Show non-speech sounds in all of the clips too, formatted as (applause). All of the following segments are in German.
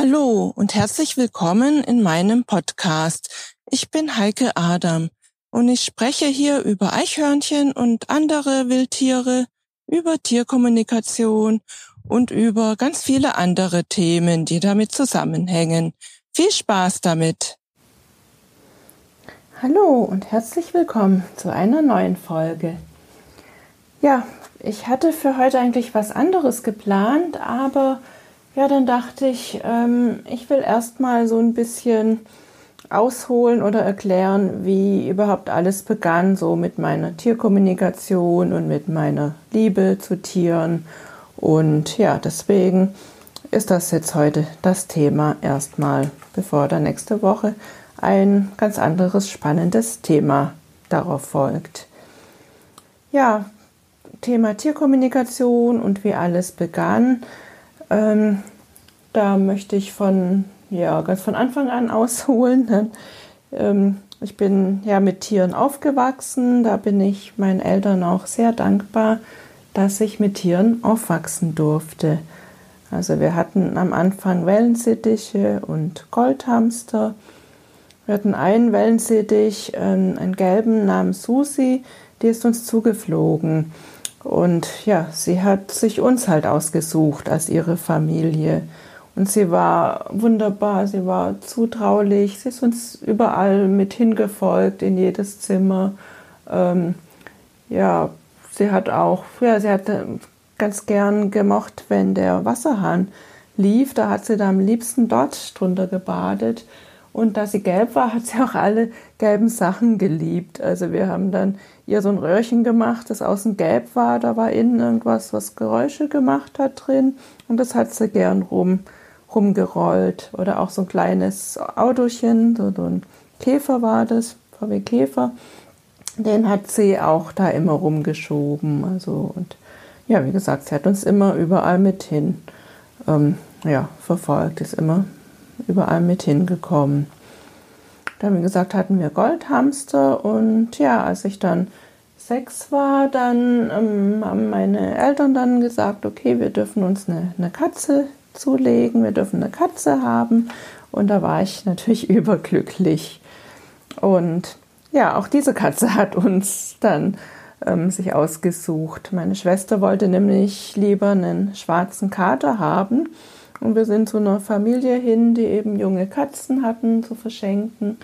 Hallo und herzlich willkommen in meinem Podcast. Ich bin Heike Adam und ich spreche hier über Eichhörnchen und andere Wildtiere, über Tierkommunikation und über ganz viele andere Themen, die damit zusammenhängen. Viel Spaß damit! Hallo und herzlich willkommen zu einer neuen Folge. Ja, ich hatte für heute eigentlich was anderes geplant, aber ja, dann dachte ich, ähm, ich will erstmal so ein bisschen ausholen oder erklären, wie überhaupt alles begann, so mit meiner Tierkommunikation und mit meiner Liebe zu Tieren. Und ja, deswegen ist das jetzt heute das Thema erstmal, bevor dann nächste Woche ein ganz anderes spannendes Thema darauf folgt. Ja, Thema Tierkommunikation und wie alles begann. Ähm, da möchte ich von, ja, ganz von Anfang an (laughs) ausholen. Ähm, ich bin ja mit Tieren aufgewachsen. Da bin ich meinen Eltern auch sehr dankbar, dass ich mit Tieren aufwachsen durfte. Also wir hatten am Anfang Wellensittiche und Goldhamster. Wir hatten einen Wellensittich, ähm, einen gelben namens Susi, die ist uns zugeflogen. Und ja, sie hat sich uns halt ausgesucht als ihre Familie. Und sie war wunderbar, sie war zutraulich, sie ist uns überall mit hingefolgt, in jedes Zimmer. Ähm, ja, sie hat auch, ja, sie hat ganz gern gemocht, wenn der Wasserhahn lief. Da hat sie da am liebsten dort drunter gebadet. Und da sie gelb war, hat sie auch alle gelben Sachen geliebt. Also wir haben dann ihr so ein Röhrchen gemacht, das außen gelb war. Da war innen irgendwas, was Geräusche gemacht hat drin. Und das hat sie gern rum, rumgerollt. Oder auch so ein kleines Autochen, so, so ein Käfer war das, VW Käfer. Den hat sie auch da immer rumgeschoben. Also und ja, wie gesagt, sie hat uns immer überall mit hin ähm, ja, verfolgt, ist immer überall mit hingekommen. Dann, wie gesagt, hatten wir Goldhamster und ja, als ich dann sechs war, dann ähm, haben meine Eltern dann gesagt, okay, wir dürfen uns eine, eine Katze zulegen, wir dürfen eine Katze haben und da war ich natürlich (laughs) überglücklich. Und ja, auch diese Katze hat uns dann ähm, sich ausgesucht. Meine Schwester wollte nämlich lieber einen schwarzen Kater haben und wir sind zu einer Familie hin, die eben junge Katzen hatten zu verschenken.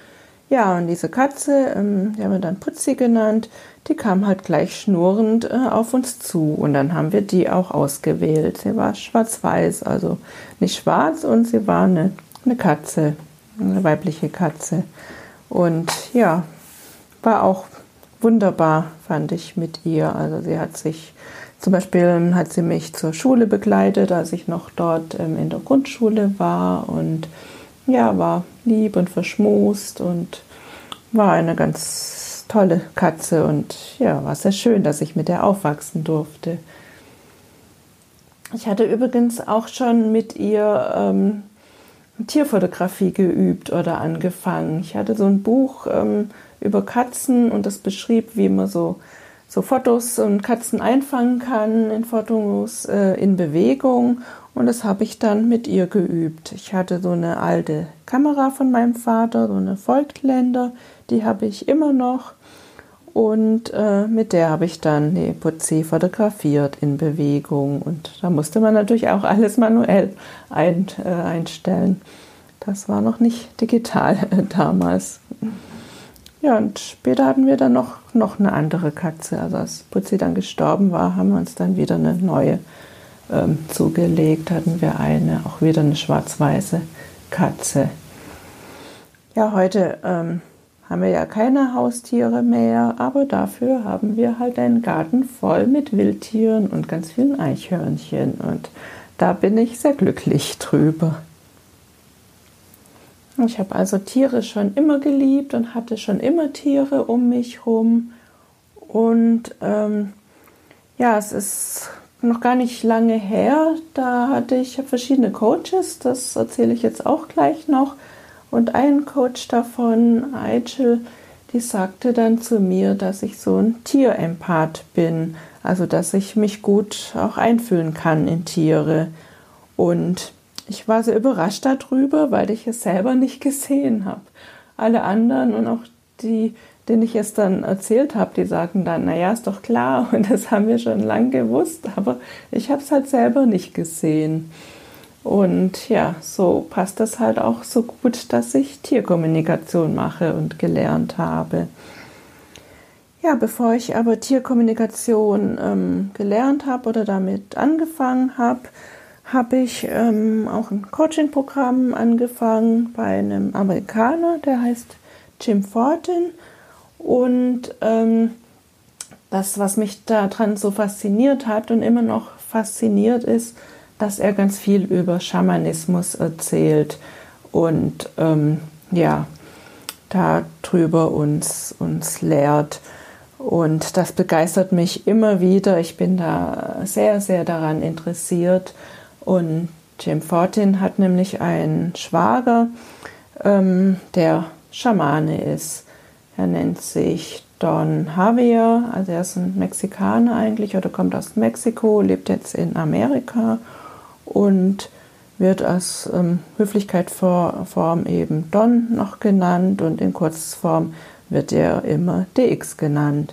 Ja, und diese Katze, ähm, die haben wir dann Putzi genannt, die kam halt gleich schnurrend äh, auf uns zu. Und dann haben wir die auch ausgewählt. Sie war schwarz-weiß, also nicht schwarz und sie war eine, eine Katze, eine weibliche Katze. Und ja, war auch wunderbar, fand ich mit ihr. Also sie hat sich zum Beispiel hat sie mich zur Schule begleitet, als ich noch dort ähm, in der Grundschule war und ja, war lieb und verschmust und war eine ganz tolle Katze und ja, war sehr schön, dass ich mit der aufwachsen durfte. Ich hatte übrigens auch schon mit ihr ähm, Tierfotografie geübt oder angefangen. Ich hatte so ein Buch ähm, über Katzen und das beschrieb, wie man so so Fotos und Katzen einfangen kann in Fotos äh, in Bewegung. Und das habe ich dann mit ihr geübt. Ich hatte so eine alte Kamera von meinem Vater, so eine Voltländer, die habe ich immer noch. Und äh, mit der habe ich dann die Putzi fotografiert in Bewegung. Und da musste man natürlich auch alles manuell ein, äh, einstellen. Das war noch nicht digital (laughs) damals. Ja, und später hatten wir dann noch, noch eine andere Katze. Also als Putzi dann gestorben war, haben wir uns dann wieder eine neue ähm, zugelegt. Hatten wir eine, auch wieder eine schwarz-weiße Katze. Ja, heute ähm, haben wir ja keine Haustiere mehr, aber dafür haben wir halt einen Garten voll mit Wildtieren und ganz vielen Eichhörnchen. Und da bin ich sehr glücklich drüber. Ich habe also Tiere schon immer geliebt und hatte schon immer Tiere um mich herum. Und ähm, ja, es ist noch gar nicht lange her. Da hatte ich verschiedene Coaches, das erzähle ich jetzt auch gleich noch. Und ein Coach davon, Eichel, die sagte dann zu mir, dass ich so ein Tierempath bin. Also, dass ich mich gut auch einfühlen kann in Tiere. Und ich war sehr überrascht darüber, weil ich es selber nicht gesehen habe. Alle anderen und auch die, denen ich es dann erzählt habe, die sagten dann, naja, ist doch klar (laughs) und das haben wir schon lange gewusst, aber ich habe es halt selber nicht gesehen. Und ja, so passt das halt auch so gut, dass ich Tierkommunikation mache und gelernt habe. Ja, bevor ich aber Tierkommunikation ähm, gelernt habe oder damit angefangen habe, habe ich ähm, auch ein Coaching-Programm angefangen bei einem Amerikaner, der heißt Jim Fortin. Und ähm, das, was mich daran so fasziniert hat und immer noch fasziniert ist, dass er ganz viel über Schamanismus erzählt und ähm, ja, darüber uns, uns lehrt. Und das begeistert mich immer wieder. Ich bin da sehr, sehr daran interessiert. Und Jim Fortin hat nämlich einen Schwager, ähm, der Schamane ist. Er nennt sich Don Javier, also er ist ein Mexikaner eigentlich oder kommt aus Mexiko, lebt jetzt in Amerika und wird als ähm, Höflichkeitsform eben Don noch genannt und in Kurzform wird er immer DX genannt.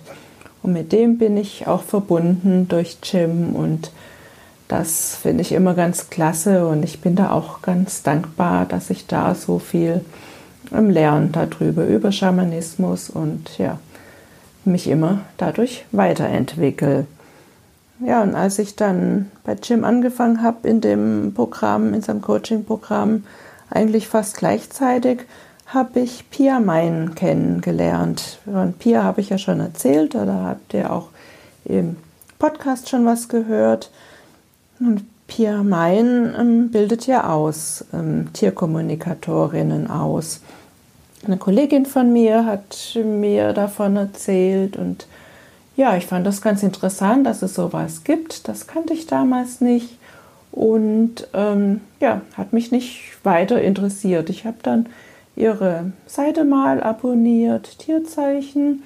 Und mit dem bin ich auch verbunden durch Jim und das finde ich immer ganz klasse und ich bin da auch ganz dankbar, dass ich da so viel im Lernen darüber, über Schamanismus und ja, mich immer dadurch weiterentwickle. Ja, und als ich dann bei Jim angefangen habe in dem Programm, in seinem Coaching-Programm, eigentlich fast gleichzeitig, habe ich Pia Mein kennengelernt. Von Pia habe ich ja schon erzählt, oder habt ihr auch im Podcast schon was gehört. Und Pia Mein ähm, bildet ja aus, ähm, Tierkommunikatorinnen aus. Eine Kollegin von mir hat mir davon erzählt und ja, ich fand das ganz interessant, dass es sowas gibt. Das kannte ich damals nicht und ähm, ja, hat mich nicht weiter interessiert. Ich habe dann ihre Seite mal abonniert, Tierzeichen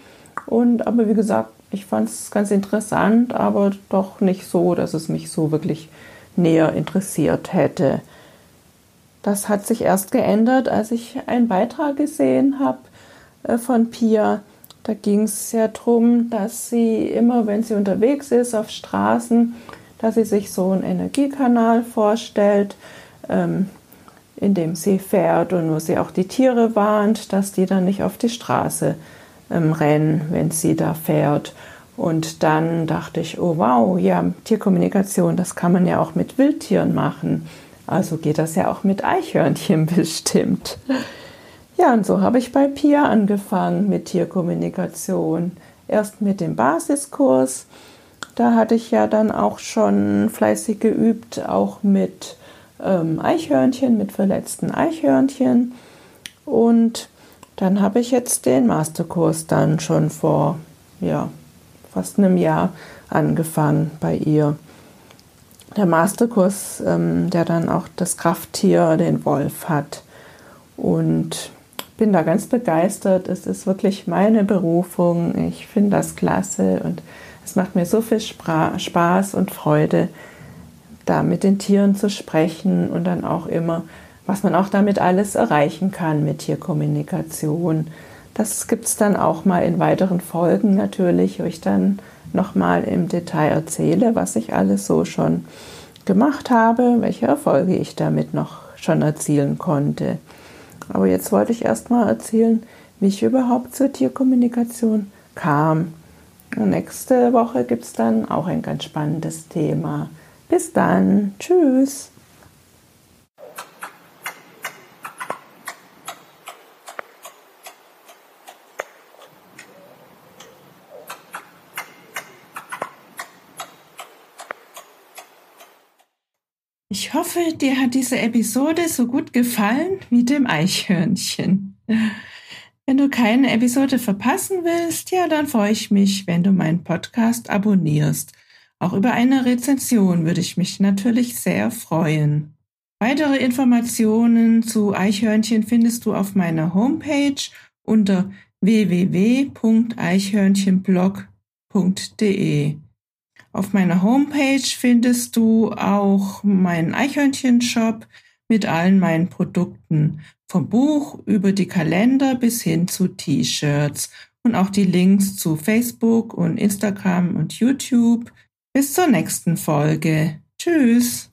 und aber wie gesagt, ich fand es ganz interessant, aber doch nicht so, dass es mich so wirklich näher interessiert hätte. Das hat sich erst geändert, als ich einen Beitrag gesehen habe äh, von Pia da ging es ja darum, dass sie immer, wenn sie unterwegs ist auf Straßen, dass sie sich so einen Energiekanal vorstellt, ähm, in dem sie fährt und wo sie auch die Tiere warnt, dass die dann nicht auf die Straße ähm, rennen, wenn sie da fährt. Und dann dachte ich, oh wow, ja, Tierkommunikation, das kann man ja auch mit Wildtieren machen. Also geht das ja auch mit Eichhörnchen (laughs) bestimmt. Ja, und so habe ich bei Pia angefangen mit Tierkommunikation. Erst mit dem Basiskurs. Da hatte ich ja dann auch schon fleißig geübt, auch mit ähm, Eichhörnchen, mit verletzten Eichhörnchen. Und dann habe ich jetzt den Masterkurs dann schon vor ja, fast einem Jahr angefangen bei ihr. Der Masterkurs, ähm, der dann auch das Krafttier, den Wolf hat. Und bin da ganz begeistert. Es ist wirklich meine Berufung. Ich finde das klasse und es macht mir so viel Spaß und Freude, da mit den Tieren zu sprechen und dann auch immer, was man auch damit alles erreichen kann mit Tierkommunikation. Das gibt es dann auch mal in weiteren Folgen natürlich, wo ich dann nochmal im Detail erzähle, was ich alles so schon gemacht habe, welche Erfolge ich damit noch schon erzielen konnte. Aber jetzt wollte ich erst mal erzählen, wie ich überhaupt zur Tierkommunikation kam. Nächste Woche gibt es dann auch ein ganz spannendes Thema. Bis dann. Tschüss. Ich hoffe, dir hat diese Episode so gut gefallen wie dem Eichhörnchen. Wenn du keine Episode verpassen willst, ja, dann freue ich mich, wenn du meinen Podcast abonnierst. Auch über eine Rezension würde ich mich natürlich sehr freuen. Weitere Informationen zu Eichhörnchen findest du auf meiner Homepage unter www.eichhörnchenblog.de. Auf meiner Homepage findest du auch meinen Eichhörnchen-Shop mit allen meinen Produkten, vom Buch über die Kalender bis hin zu T-Shirts und auch die Links zu Facebook und Instagram und YouTube. Bis zur nächsten Folge. Tschüss.